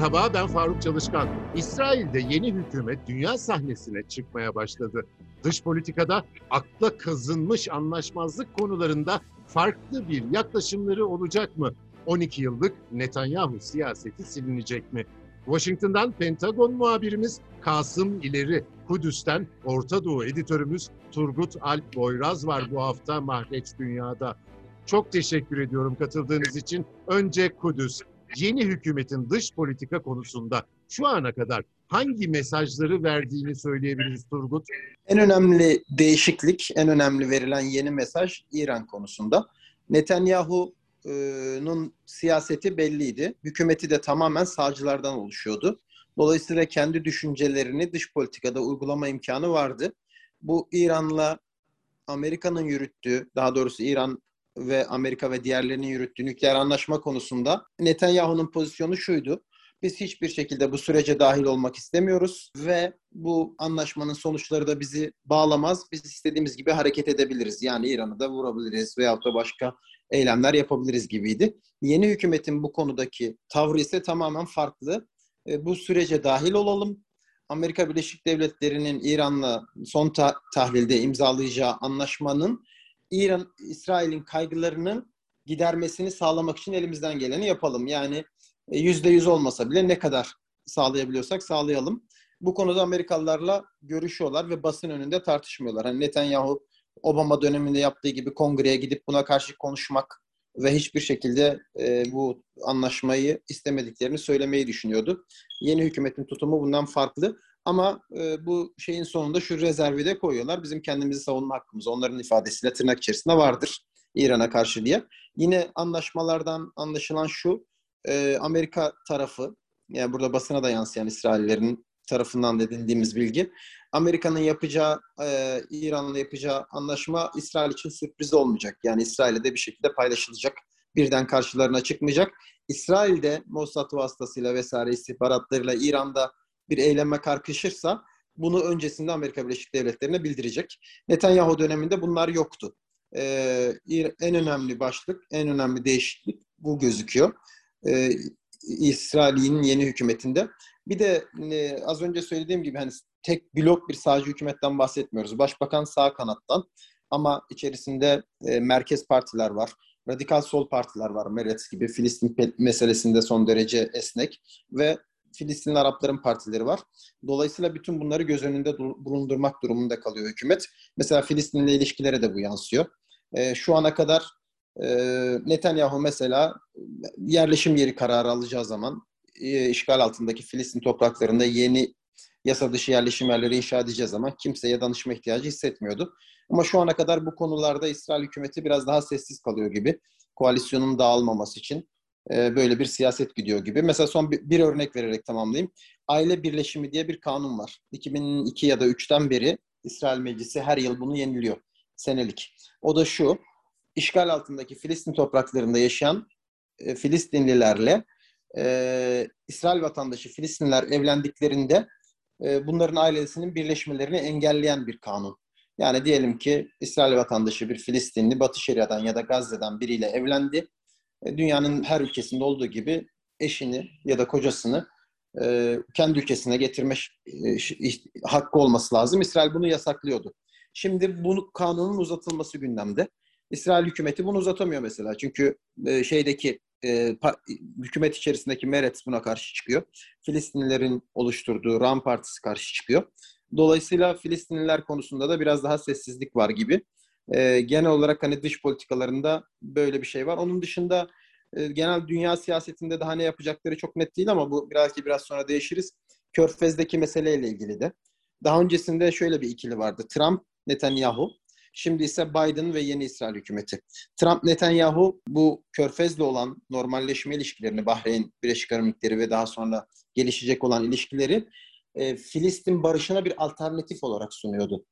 Merhaba ben Faruk Çalışkan. İsrail'de yeni hükümet dünya sahnesine çıkmaya başladı. Dış politikada akla kazınmış anlaşmazlık konularında farklı bir yaklaşımları olacak mı? 12 yıllık Netanyahu siyaseti silinecek mi? Washington'dan Pentagon muhabirimiz Kasım İleri, Kudüs'ten Orta Doğu editörümüz Turgut Alp Boyraz var bu hafta Mahreç Dünya'da. Çok teşekkür ediyorum katıldığınız için. Önce Kudüs yeni hükümetin dış politika konusunda şu ana kadar hangi mesajları verdiğini söyleyebiliriz Turgut? En önemli değişiklik, en önemli verilen yeni mesaj İran konusunda. Netanyahu'nun siyaseti belliydi. Hükümeti de tamamen sağcılardan oluşuyordu. Dolayısıyla kendi düşüncelerini dış politikada uygulama imkanı vardı. Bu İran'la Amerika'nın yürüttüğü, daha doğrusu İran ve Amerika ve diğerlerinin yürüttüğü nükleer anlaşma konusunda Netanyahu'nun pozisyonu şuydu. Biz hiçbir şekilde bu sürece dahil olmak istemiyoruz ve bu anlaşmanın sonuçları da bizi bağlamaz. Biz istediğimiz gibi hareket edebiliriz. Yani İran'ı da vurabiliriz veyahut da başka eylemler yapabiliriz gibiydi. Yeni hükümetin bu konudaki tavrı ise tamamen farklı. E, bu sürece dahil olalım. Amerika Birleşik Devletleri'nin İran'la son ta- tahlilde imzalayacağı anlaşmanın İran, İsrail'in kaygılarının gidermesini sağlamak için elimizden geleni yapalım. Yani e, yüzde yüz olmasa bile ne kadar sağlayabiliyorsak sağlayalım. Bu konuda Amerikalılarla görüşüyorlar ve basın önünde tartışmıyorlar. Hani Netanyahu Obama döneminde yaptığı gibi kongreye gidip buna karşı konuşmak ve hiçbir şekilde e, bu anlaşmayı istemediklerini söylemeyi düşünüyordu. Yeni hükümetin tutumu bundan farklı. Ama e, bu şeyin sonunda şu rezervi de koyuyorlar. Bizim kendimizi savunma hakkımız onların ifadesiyle tırnak içerisinde vardır İran'a karşı diye. Yine anlaşmalardan anlaşılan şu e, Amerika tarafı yani burada basına da yansıyan İsraillerin tarafından edindiğimiz bilgi. Amerika'nın yapacağı, e, İran'la yapacağı anlaşma İsrail için sürpriz olmayacak. Yani İsrail'e de bir şekilde paylaşılacak. Birden karşılarına çıkmayacak. İsrail'de Mossad vasıtasıyla vesaire istihbaratlarıyla İran'da bir eyleme kalkışırsa bunu öncesinde Amerika Birleşik Devletleri'ne bildirecek. Netanyahu döneminde bunlar yoktu. Ee, en önemli başlık, en önemli değişiklik bu gözüküyor. Ee, İsrail'in yeni hükümetinde. Bir de e, az önce söylediğim gibi hani tek blok bir sağcı hükümetten bahsetmiyoruz. Başbakan sağ kanattan ama içerisinde e, merkez partiler var. Radikal sol partiler var. Meretz gibi Filistin meselesinde son derece esnek ve Filistinli Arapların partileri var. Dolayısıyla bütün bunları göz önünde bulundurmak durumunda kalıyor hükümet. Mesela Filistin'le ilişkilere de bu yansıyor. E, şu ana kadar e, Netanyahu mesela yerleşim yeri kararı alacağı zaman e, işgal altındaki Filistin topraklarında yeni yasa dışı yerleşim yerleri inşa edeceği zaman kimseye danışma ihtiyacı hissetmiyordu. Ama şu ana kadar bu konularda İsrail hükümeti biraz daha sessiz kalıyor gibi. Koalisyonun dağılmaması için. E, böyle bir siyaset gidiyor gibi. Mesela son bir, örnek vererek tamamlayayım. Aile birleşimi diye bir kanun var. 2002 ya da 3'ten beri İsrail Meclisi her yıl bunu yeniliyor. Senelik. O da şu. işgal altındaki Filistin topraklarında yaşayan e, Filistinlilerle e, İsrail vatandaşı Filistinliler evlendiklerinde e, bunların ailesinin birleşmelerini engelleyen bir kanun. Yani diyelim ki İsrail vatandaşı bir Filistinli Batı Şeria'dan ya da Gazze'den biriyle evlendi dünyanın her ülkesinde olduğu gibi eşini ya da kocasını e, kendi ülkesine getirme e, hakkı olması lazım. İsrail bunu yasaklıyordu. Şimdi bu kanunun uzatılması gündemde. İsrail hükümeti bunu uzatamıyor mesela. Çünkü e, şeydeki e, hükümet içerisindeki Meretz buna karşı çıkıyor. Filistinlilerin oluşturduğu Ram Partisi karşı çıkıyor. Dolayısıyla Filistinliler konusunda da biraz daha sessizlik var gibi. E, genel olarak hani dış politikalarında böyle bir şey var. Onun dışında e, genel dünya siyasetinde daha ne yapacakları çok net değil ama bu belki biraz sonra değişiriz. Körfez'deki meseleyle ilgili de. Daha öncesinde şöyle bir ikili vardı. Trump, Netanyahu. Şimdi ise Biden ve yeni İsrail hükümeti. Trump, Netanyahu bu Körfez'le olan normalleşme ilişkilerini, Bahreyn, Birleşik Arap Emirlikleri ve daha sonra gelişecek olan ilişkileri e, Filistin barışına bir alternatif olarak sunuyordu.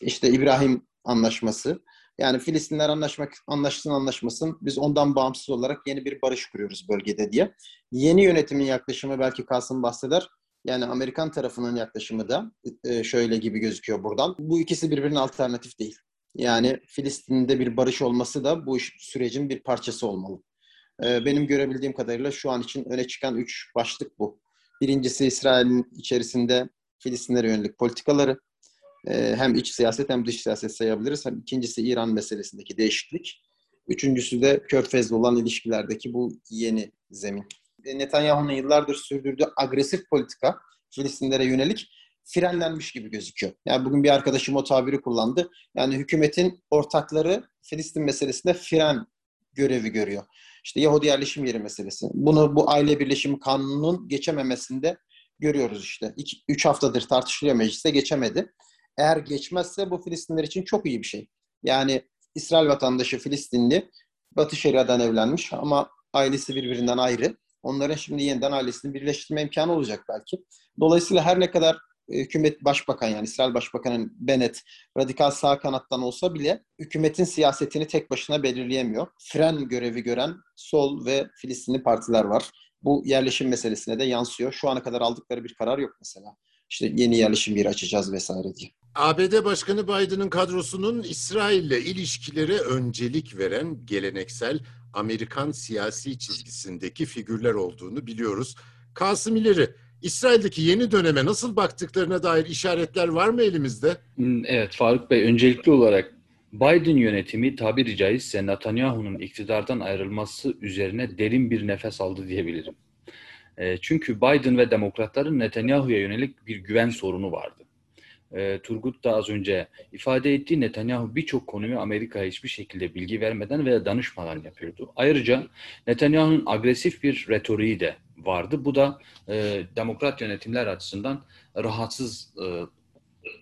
İşte İbrahim anlaşması. Yani Filistinler anlaşmak anlaşsın anlaşmasın biz ondan bağımsız olarak yeni bir barış kuruyoruz bölgede diye. Yeni yönetimin yaklaşımı belki Kasım bahseder. Yani Amerikan tarafının yaklaşımı da e, şöyle gibi gözüküyor buradan. Bu ikisi birbirine alternatif değil. Yani Filistin'de bir barış olması da bu sürecin bir parçası olmalı. E, benim görebildiğim kadarıyla şu an için öne çıkan üç başlık bu. Birincisi İsrail'in içerisinde Filistinlere yönelik politikaları. E, hem iç siyaset hem dış siyaset sayabiliriz. Hem ikincisi İran meselesindeki değişiklik. Üçüncüsü de Körfez'le olan ilişkilerdeki bu yeni zemin. E, Netanyahu'nun yıllardır sürdürdüğü agresif politika Filistinlere yönelik frenlenmiş gibi gözüküyor. Yani bugün bir arkadaşım o tabiri kullandı. Yani hükümetin ortakları Filistin meselesinde fren görevi görüyor. İşte Yahudi yerleşim yeri meselesi. Bunu bu aile birleşimi kanununun geçememesinde görüyoruz işte. 3 haftadır tartışılıyor mecliste geçemedi. Eğer geçmezse bu Filistinler için çok iyi bir şey. Yani İsrail vatandaşı Filistinli Batı Şeria'dan evlenmiş ama ailesi birbirinden ayrı. Onların şimdi yeniden ailesini birleştirme imkanı olacak belki. Dolayısıyla her ne kadar e, hükümet başbakan yani İsrail Başbakanı Bennett radikal sağ kanattan olsa bile hükümetin siyasetini tek başına belirleyemiyor. Fren görevi gören sol ve Filistinli partiler var. Bu yerleşim meselesine de yansıyor. Şu ana kadar aldıkları bir karar yok mesela. İşte yeni yerleşim yeri açacağız vesaire diye. ABD Başkanı Biden'ın kadrosunun İsrail'le ilişkilere öncelik veren geleneksel Amerikan siyasi çizgisindeki figürler olduğunu biliyoruz. Kasım İleri, İsrail'deki yeni döneme nasıl baktıklarına dair işaretler var mı elimizde? Hmm, evet Faruk Bey, öncelikli olarak Biden yönetimi tabiri caizse Netanyahu'nun iktidardan ayrılması üzerine derin bir nefes aldı diyebilirim. E, çünkü Biden ve demokratların Netanyahu'ya yönelik bir güven sorunu vardı. E, Turgut da az önce ifade ettiği Netanyahu birçok konuyu Amerika'ya hiçbir şekilde bilgi vermeden veya danışmadan yapıyordu. Ayrıca Netanyahu'nun agresif bir retoriği de vardı. Bu da e, demokrat yönetimler açısından rahatsız e,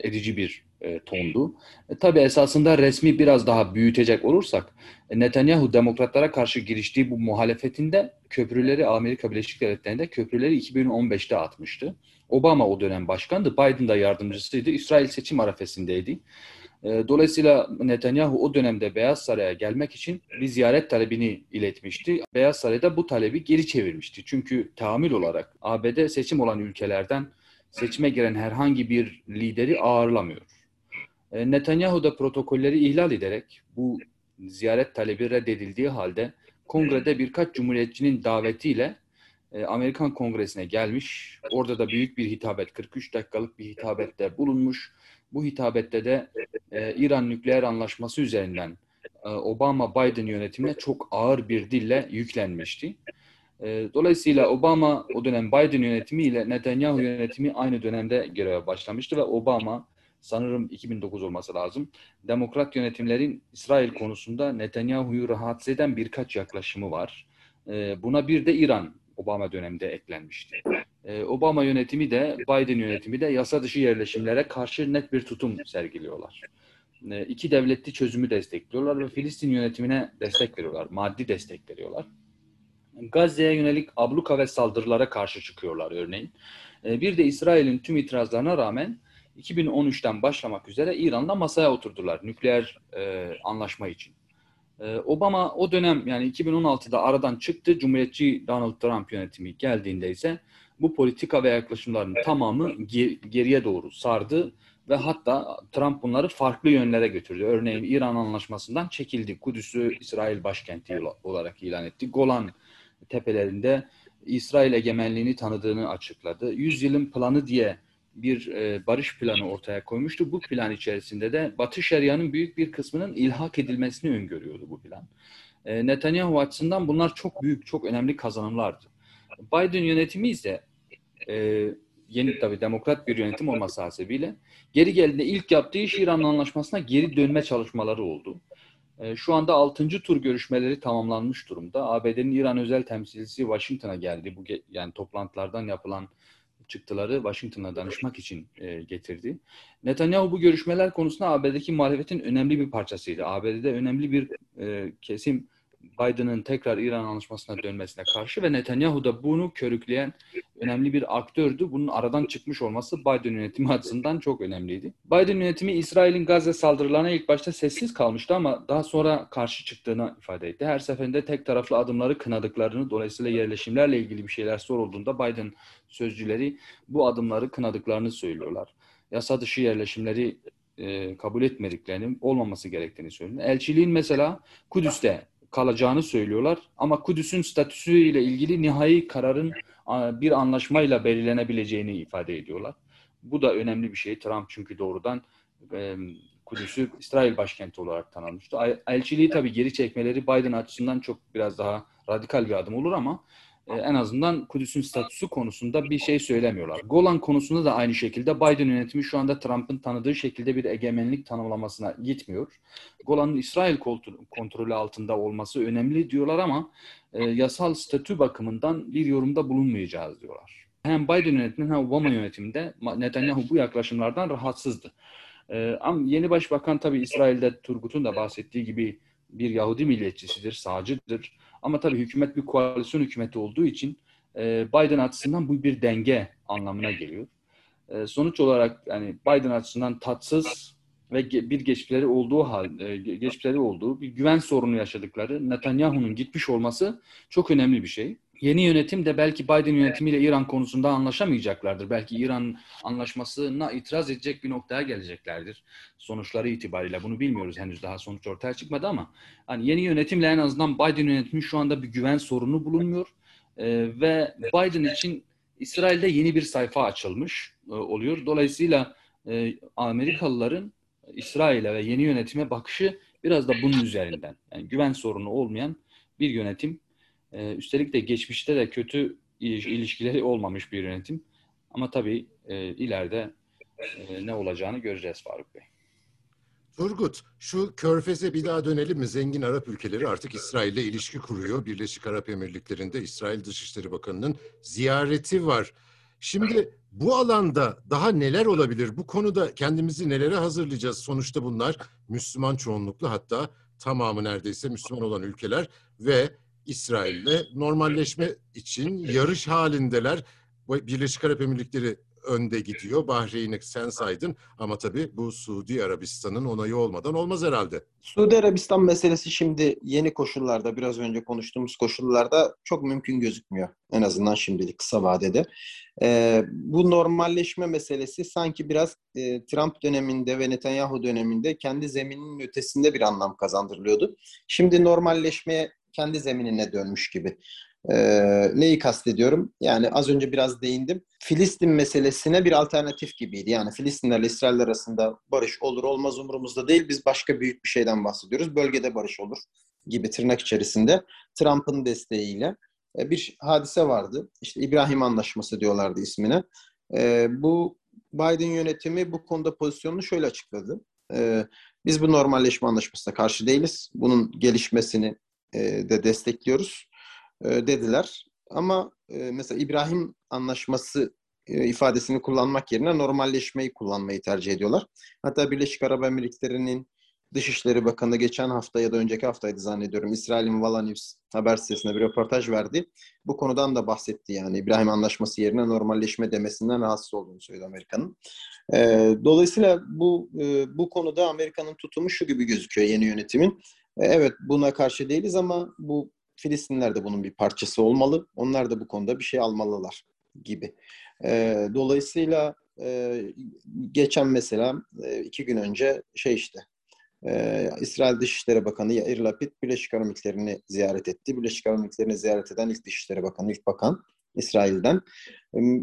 edici bir e, tondu. E, tabii esasında resmi biraz daha büyütecek olursak e, Netanyahu demokratlara karşı giriştiği bu muhalefetinde köprüleri Amerika Birleşik Devletleri'nde köprüleri 2015'te atmıştı. Obama o dönem başkandı. Biden da yardımcısıydı. İsrail seçim arefesindeydi. E, dolayısıyla Netanyahu o dönemde Beyaz Saray'a gelmek için bir ziyaret talebini iletmişti. Beyaz Saray'da bu talebi geri çevirmişti. Çünkü tahammül olarak ABD seçim olan ülkelerden seçime giren herhangi bir lideri ağırlamıyor. E, Netanyahu da protokolleri ihlal ederek bu ziyaret talebi reddedildiği halde kongrede birkaç cumhuriyetçinin davetiyle e, Amerikan Kongresi'ne gelmiş. Orada da büyük bir hitabet, 43 dakikalık bir hitabette bulunmuş. Bu hitabette de e, İran nükleer anlaşması üzerinden Obama-Biden yönetimine çok ağır bir dille yüklenmişti. Dolayısıyla Obama o dönem Biden yönetimi ile Netanyahu yönetimi aynı dönemde göreve başlamıştı ve Obama sanırım 2009 olması lazım. Demokrat yönetimlerin İsrail konusunda Netanyahu'yu rahatsız eden birkaç yaklaşımı var. E, buna bir de İran Obama döneminde eklenmişti. Ee, Obama yönetimi de Biden yönetimi de yasa dışı yerleşimlere karşı net bir tutum sergiliyorlar. Ee, iki devletli çözümü destekliyorlar ve Filistin yönetimine destek veriyorlar, maddi destek veriyorlar. Gazze'ye yönelik abluka ve saldırılara karşı çıkıyorlar örneğin. Ee, bir de İsrail'in tüm itirazlarına rağmen 2013'ten başlamak üzere İran'la masaya oturdular nükleer e, anlaşma için. Ee, Obama o dönem yani 2016'da aradan çıktı. Cumhuriyetçi Donald Trump yönetimi geldiğinde ise bu politika ve yaklaşımların tamamı geriye doğru sardı ve hatta Trump bunları farklı yönlere götürdü. Örneğin İran anlaşmasından çekildi. Kudüs'ü İsrail başkenti olarak ilan etti. Golan tepelerinde İsrail egemenliğini tanıdığını açıkladı. Yüzyılın planı diye bir e, barış planı ortaya koymuştu. Bu plan içerisinde de Batı Şeria'nın büyük bir kısmının ilhak edilmesini öngörüyordu bu plan. E, Netanyahu açısından bunlar çok büyük, çok önemli kazanımlardı. Biden yönetimi ise e, yeni tabii demokrat bir yönetim olması hasebiyle geri geldiğinde ilk yaptığı iş İran anlaşmasına geri dönme çalışmaları oldu. E, şu anda 6. tur görüşmeleri tamamlanmış durumda. ABD'nin İran özel temsilcisi Washington'a geldi. Bu yani toplantılardan yapılan çıktıları Washington'a danışmak için e, getirdi. Netanyahu bu görüşmeler konusunda ABD'deki muhalefetin önemli bir parçasıydı. ABD'de önemli bir e, kesim Biden'ın tekrar İran anlaşmasına dönmesine karşı ve Netanyahu da bunu körükleyen önemli bir aktördü. Bunun aradan çıkmış olması Biden yönetimi açısından çok önemliydi. Biden yönetimi İsrail'in Gazze saldırılarına ilk başta sessiz kalmıştı ama daha sonra karşı çıktığını ifade etti. Her seferinde tek taraflı adımları kınadıklarını dolayısıyla yerleşimlerle ilgili bir şeyler sorulduğunda Biden sözcüleri bu adımları kınadıklarını söylüyorlar. Yasa dışı yerleşimleri e, kabul etmediklerini, olmaması gerektiğini söylüyor. Elçiliğin mesela Kudüs'te kalacağını söylüyorlar. Ama Kudüs'ün statüsüyle ilgili nihai kararın bir anlaşmayla belirlenebileceğini ifade ediyorlar. Bu da önemli bir şey. Trump çünkü doğrudan Kudüs'ü İsrail başkenti olarak tanımıştı. Elçiliği tabii geri çekmeleri Biden açısından çok biraz daha radikal bir adım olur ama e, en azından Kudüs'ün statüsü konusunda bir şey söylemiyorlar. Golan konusunda da aynı şekilde Biden yönetimi şu anda Trump'ın tanıdığı şekilde bir egemenlik tanımlamasına gitmiyor. Golan'ın İsrail kontrolü altında olması önemli diyorlar ama e, yasal statü bakımından bir yorumda bulunmayacağız diyorlar. Hem Biden yönetiminde hem Obama yönetiminde Netanyahu bu yaklaşımlardan rahatsızdı. E, ama yeni başbakan tabii İsrail'de Turgut'un da bahsettiği gibi bir Yahudi milliyetçisidir, sağcıdır. Ama tabii hükümet bir koalisyon hükümeti olduğu için e, Biden açısından bu bir denge anlamına geliyor. E, sonuç olarak yani Biden açısından tatsız ve bir geçmişleri olduğu hal, e, geçmişleri olduğu bir güven sorunu yaşadıkları Netanyahu'nun gitmiş olması çok önemli bir şey. Yeni yönetim de belki Biden yönetimiyle İran konusunda anlaşamayacaklardır. Belki İran anlaşmasına itiraz edecek bir noktaya geleceklerdir. Sonuçları itibariyle bunu bilmiyoruz henüz daha sonuç ortaya çıkmadı ama hani yeni yönetimle en azından Biden yönetimi şu anda bir güven sorunu bulunmuyor. Ee, ve Biden için İsrail'de yeni bir sayfa açılmış e, oluyor. Dolayısıyla e, Amerikalıların İsrail'e ve yeni yönetime bakışı biraz da bunun üzerinden. Yani güven sorunu olmayan bir yönetim ee, üstelik de geçmişte de kötü ilişkileri olmamış bir yönetim. Ama tabii e, ileride e, ne olacağını göreceğiz Faruk Bey. Turgut, şu körfeze bir daha dönelim mi? Zengin Arap ülkeleri artık İsrail'le ilişki kuruyor. Birleşik Arap Emirlikleri'nde İsrail Dışişleri Bakanı'nın ziyareti var. Şimdi bu alanda daha neler olabilir? Bu konuda kendimizi nelere hazırlayacağız? Sonuçta bunlar Müslüman çoğunluklu hatta tamamı neredeyse Müslüman olan ülkeler ve İsrail'le normalleşme için yarış halindeler. Birleşik Arap Emirlikleri önde gidiyor. Bahreyn'i sen saydın ama tabii bu Suudi Arabistan'ın onayı olmadan olmaz herhalde. Suudi Arabistan meselesi şimdi yeni koşullarda biraz önce konuştuğumuz koşullarda çok mümkün gözükmüyor. En azından şimdilik kısa vadede. Ee, bu normalleşme meselesi sanki biraz e, Trump döneminde ve Netanyahu döneminde kendi zemininin ötesinde bir anlam kazandırılıyordu. Şimdi normalleşmeye kendi zeminine dönmüş gibi. E, neyi kastediyorum? Yani az önce biraz değindim. Filistin meselesine bir alternatif gibiydi. Yani Filistinlerle İsrail arasında barış olur olmaz umurumuzda değil. Biz başka büyük bir şeyden bahsediyoruz. Bölgede barış olur gibi tırnak içerisinde Trump'ın desteğiyle e, bir hadise vardı. İşte İbrahim Anlaşması diyorlardı ismine. E, bu Biden yönetimi bu konuda pozisyonunu şöyle açıkladı. E, biz bu normalleşme anlaşmasına karşı değiliz. Bunun gelişmesini e, de destekliyoruz e, dediler. Ama e, mesela İbrahim Anlaşması ifadesini kullanmak yerine normalleşmeyi kullanmayı tercih ediyorlar. Hatta Birleşik Arap Emirlikleri'nin Dışişleri Bakanı geçen hafta ya da önceki haftaydı zannediyorum İsrail'in Vala News haber sitesine bir röportaj verdi. Bu konudan da bahsetti yani İbrahim Anlaşması yerine normalleşme demesinden rahatsız olduğunu söyledi Amerika'nın. dolayısıyla bu bu konuda Amerika'nın tutumu şu gibi gözüküyor yeni yönetimin. E, evet buna karşı değiliz ama bu Filistinler de bunun bir parçası olmalı. Onlar da bu konuda bir şey almalılar gibi. E, dolayısıyla e, geçen mesela iki gün önce şey işte İsrail Dışişleri Bakanı Yair Lapid Birleşik Arap Emirlikleri'ni ziyaret etti. Birleşik Arap Emirlikleri'ni ziyaret eden ilk Dışişleri Bakanı, ilk bakan İsrail'den.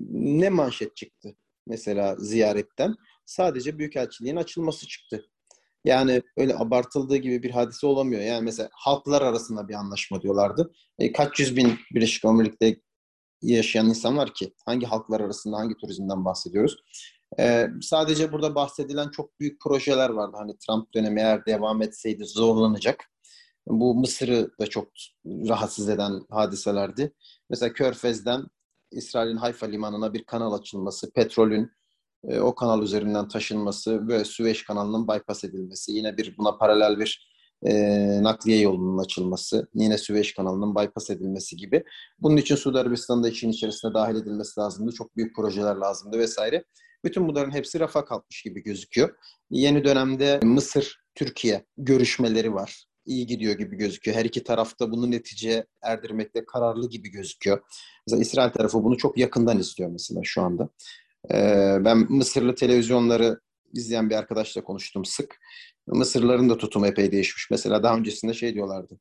Ne manşet çıktı mesela ziyaretten? Sadece Büyükelçiliğin açılması çıktı. Yani öyle abartıldığı gibi bir hadise olamıyor. Yani mesela halklar arasında bir anlaşma diyorlardı. E, kaç yüz bin Birleşik Emirlik'te yaşayan insan var ki? Hangi halklar arasında, hangi turizmden bahsediyoruz? E, sadece burada bahsedilen çok büyük projeler vardı. Hani Trump dönemi eğer devam etseydi zorlanacak. Bu Mısır'ı da çok rahatsız eden hadiselerdi. Mesela Körfez'den İsrail'in Hayfa limanına bir kanal açılması, petrolün e, o kanal üzerinden taşınması ve Süveyş kanalının bypass edilmesi, yine bir buna paralel bir e, nakliye yolunun açılması, yine Süveyş kanalının bypass edilmesi gibi. Bunun için Suudi Arabistan'da işin içerisine dahil edilmesi lazımdı. Çok büyük projeler lazımdı vesaire. Bütün bunların hepsi rafa kalkmış gibi gözüküyor. Yeni dönemde Mısır-Türkiye görüşmeleri var. İyi gidiyor gibi gözüküyor. Her iki tarafta bunu netice erdirmekte kararlı gibi gözüküyor. Mesela İsrail tarafı bunu çok yakından istiyor mesela şu anda. Ee, ben Mısırlı televizyonları izleyen bir arkadaşla konuştum sık. Mısırlıların da tutumu epey değişmiş. Mesela daha öncesinde şey diyorlardı.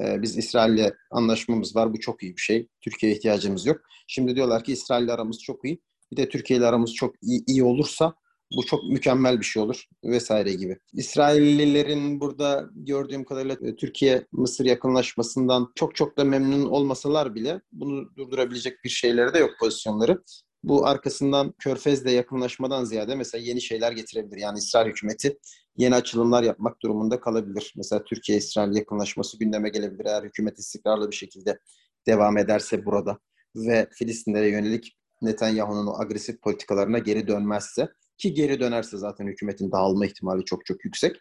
E, biz İsrail'le anlaşmamız var. Bu çok iyi bir şey. Türkiye'ye ihtiyacımız yok. Şimdi diyorlar ki İsrail'le aramız çok iyi. Bir de Türkiye ile aramız çok iyi, iyi olursa bu çok mükemmel bir şey olur vesaire gibi. İsraillilerin burada gördüğüm kadarıyla e, Türkiye-Mısır yakınlaşmasından çok çok da memnun olmasalar bile bunu durdurabilecek bir şeyleri de yok pozisyonları. Bu arkasından Körfez'le yakınlaşmadan ziyade mesela yeni şeyler getirebilir. Yani İsrail hükümeti yeni açılımlar yapmak durumunda kalabilir. Mesela Türkiye-İsrail yakınlaşması gündeme gelebilir eğer hükümet istikrarlı bir şekilde devam ederse burada ve Filistinlere yönelik Netanyahu'nun o agresif politikalarına geri dönmezse ki geri dönerse zaten hükümetin dağılma ihtimali çok çok yüksek.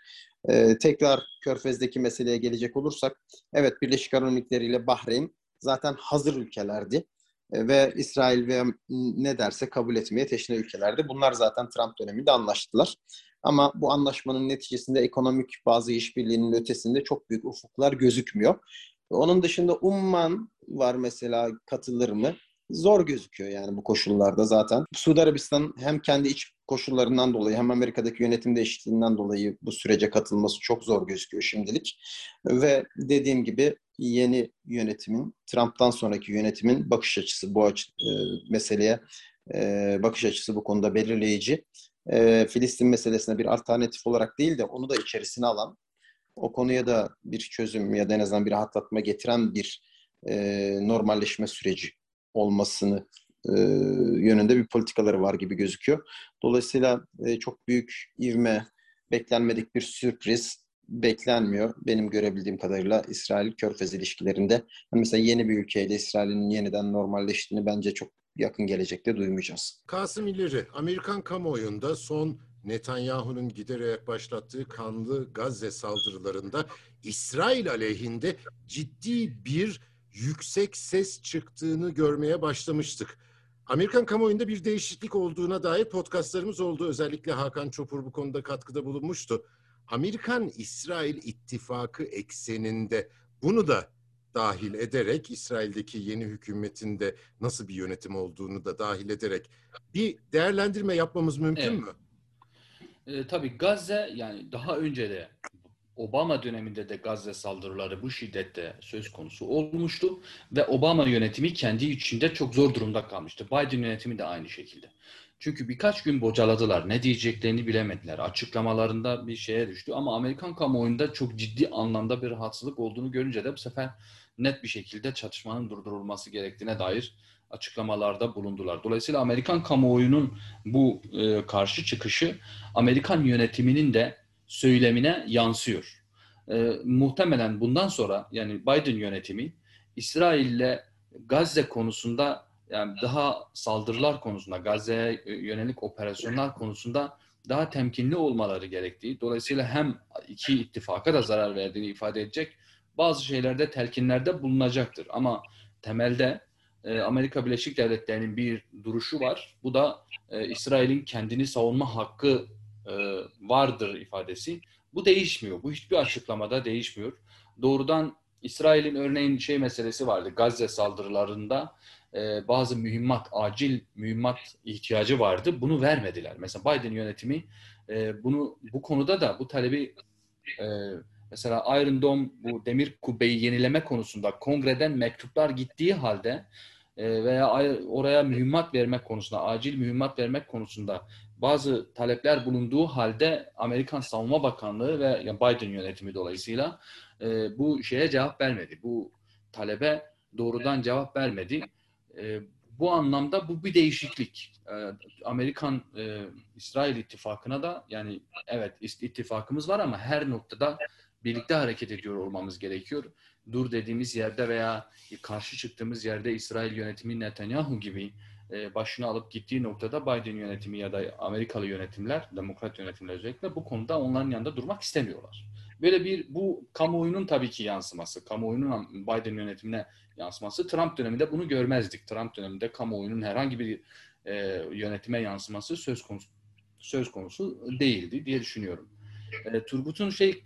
Ee, tekrar Körfez'deki meseleye gelecek olursak, evet Birleşik Arap Emirlikleri ile Bahreyn zaten hazır ülkelerdi. Ee, ve İsrail ve ne derse kabul etmeye teşne ülkelerdi. Bunlar zaten Trump döneminde anlaştılar. Ama bu anlaşmanın neticesinde ekonomik bazı işbirliğinin ötesinde çok büyük ufuklar gözükmüyor. Onun dışında Umman var mesela katılır mı? Zor gözüküyor yani bu koşullarda zaten. Suudi Arabistan hem kendi iç koşullarından dolayı hem Amerika'daki yönetim değişikliğinden dolayı bu sürece katılması çok zor gözüküyor şimdilik. Ve dediğim gibi yeni yönetimin, Trump'tan sonraki yönetimin bakış açısı bu açı, e, meseleye e, bakış açısı bu konuda belirleyici. E, Filistin meselesine bir alternatif olarak değil de onu da içerisine alan, o konuya da bir çözüm ya da en azından bir rahatlatma getiren bir e, normalleşme süreci olmasını e, yönünde bir politikaları var gibi gözüküyor. Dolayısıyla e, çok büyük ivme, beklenmedik bir sürpriz beklenmiyor. Benim görebildiğim kadarıyla İsrail-Körfez ilişkilerinde. Mesela yeni bir ülkeyle İsrail'in yeniden normalleştiğini bence çok yakın gelecekte duymayacağız. Kasım İleri, Amerikan kamuoyunda son Netanyahu'nun giderek başlattığı kanlı Gazze saldırılarında İsrail aleyhinde ciddi bir yüksek ses çıktığını görmeye başlamıştık. Amerikan kamuoyunda bir değişiklik olduğuna dair podcastlarımız oldu. Özellikle Hakan Çopur bu konuda katkıda bulunmuştu. Amerikan-İsrail ittifakı ekseninde bunu da dahil ederek İsrail'deki yeni hükümetinde nasıl bir yönetim olduğunu da dahil ederek bir değerlendirme yapmamız mümkün evet. mü? E, tabii Gazze yani daha önce de Obama döneminde de Gazze saldırıları bu şiddette söz konusu olmuştu ve Obama yönetimi kendi içinde çok zor durumda kalmıştı. Biden yönetimi de aynı şekilde. Çünkü birkaç gün bocaladılar. Ne diyeceklerini bilemediler. Açıklamalarında bir şeye düştü ama Amerikan kamuoyunda çok ciddi anlamda bir rahatsızlık olduğunu görünce de bu sefer net bir şekilde çatışmanın durdurulması gerektiğine dair açıklamalarda bulundular. Dolayısıyla Amerikan kamuoyunun bu e, karşı çıkışı Amerikan yönetiminin de söylemine yansıyor. E, muhtemelen bundan sonra yani Biden yönetimi İsrail'le Gazze konusunda yani daha saldırılar konusunda, Gazze'ye yönelik operasyonlar konusunda daha temkinli olmaları gerektiği, dolayısıyla hem iki ittifaka da zarar verdiğini ifade edecek bazı şeylerde telkinlerde bulunacaktır. Ama temelde e, Amerika Birleşik Devletleri'nin bir duruşu var. Bu da e, İsrail'in kendini savunma hakkı e, vardır ifadesi. Bu değişmiyor. Bu hiçbir açıklamada değişmiyor. Doğrudan İsrail'in örneğin şey meselesi vardı. Gazze saldırılarında e, bazı mühimmat, acil mühimmat ihtiyacı vardı. Bunu vermediler. Mesela Biden yönetimi e, bunu bu konuda da bu talebi e, mesela Iron Dome bu demir kubbeyi yenileme konusunda kongreden mektuplar gittiği halde veya oraya mühimmat vermek konusunda, acil mühimmat vermek konusunda bazı talepler bulunduğu halde Amerikan Savunma Bakanlığı ve Biden yönetimi dolayısıyla bu şeye cevap vermedi. Bu talebe doğrudan cevap vermedi. E, bu anlamda bu bir değişiklik. E, Amerikan e, İsrail ittifakına da yani evet ittifakımız var ama her noktada birlikte hareket ediyor olmamız gerekiyor. Dur dediğimiz yerde veya karşı çıktığımız yerde İsrail yönetimi Netanyahu gibi e, başını alıp gittiği noktada Biden yönetimi ya da Amerikalı yönetimler, demokrat yönetimler özellikle bu konuda onların yanında durmak istemiyorlar. Böyle bir bu kamuoyunun tabii ki yansıması, kamuoyunun Biden yönetimine yansıması. Trump döneminde bunu görmezdik. Trump döneminde kamuoyunun herhangi bir e, yönetime yansıması söz konusu söz konusu değildi diye düşünüyorum. E, Turgut'un şey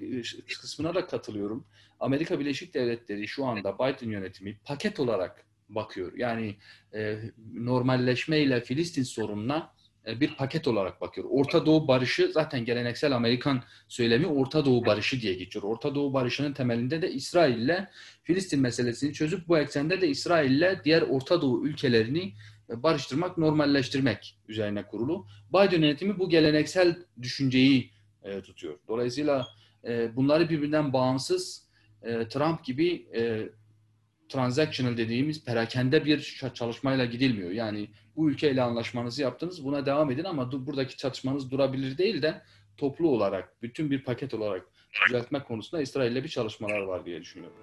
kısmına da katılıyorum. Amerika Birleşik Devletleri şu anda Biden yönetimi paket olarak bakıyor. Yani e, normalleşme ile Filistin sorununa e, e, bir paket olarak bakıyor. Orta Doğu barışı zaten geleneksel Amerikan söylemi Orta Doğu barışı diye geçiyor. Orta Doğu barışının temelinde de İsrail ile Filistin meselesini çözüp bu eksende de İsrail ile diğer Orta Doğu ülkelerini e, barıştırmak, normalleştirmek üzerine kurulu. Biden yönetimi bu geleneksel düşünceyi e, tutuyor. Dolayısıyla e, bunları birbirinden bağımsız e, Trump gibi e, transactional dediğimiz perakende bir çalışmayla gidilmiyor. Yani bu ülkeyle anlaşmanızı yaptınız, buna devam edin ama buradaki çatışmanız durabilir değil de toplu olarak, bütün bir paket olarak düzeltmek konusunda İsrail'le bir çalışmalar var diye düşünüyorum.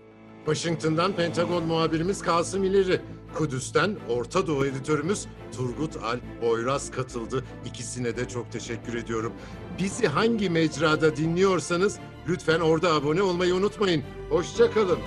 Washington'dan Pentagon muhabirimiz Kasım İleri, Kudüs'ten Orta Doğu editörümüz Turgut Alp Boyraz katıldı. İkisine de çok teşekkür ediyorum. Bizi hangi mecrada dinliyorsanız lütfen orada abone olmayı unutmayın. Hoşça kalın.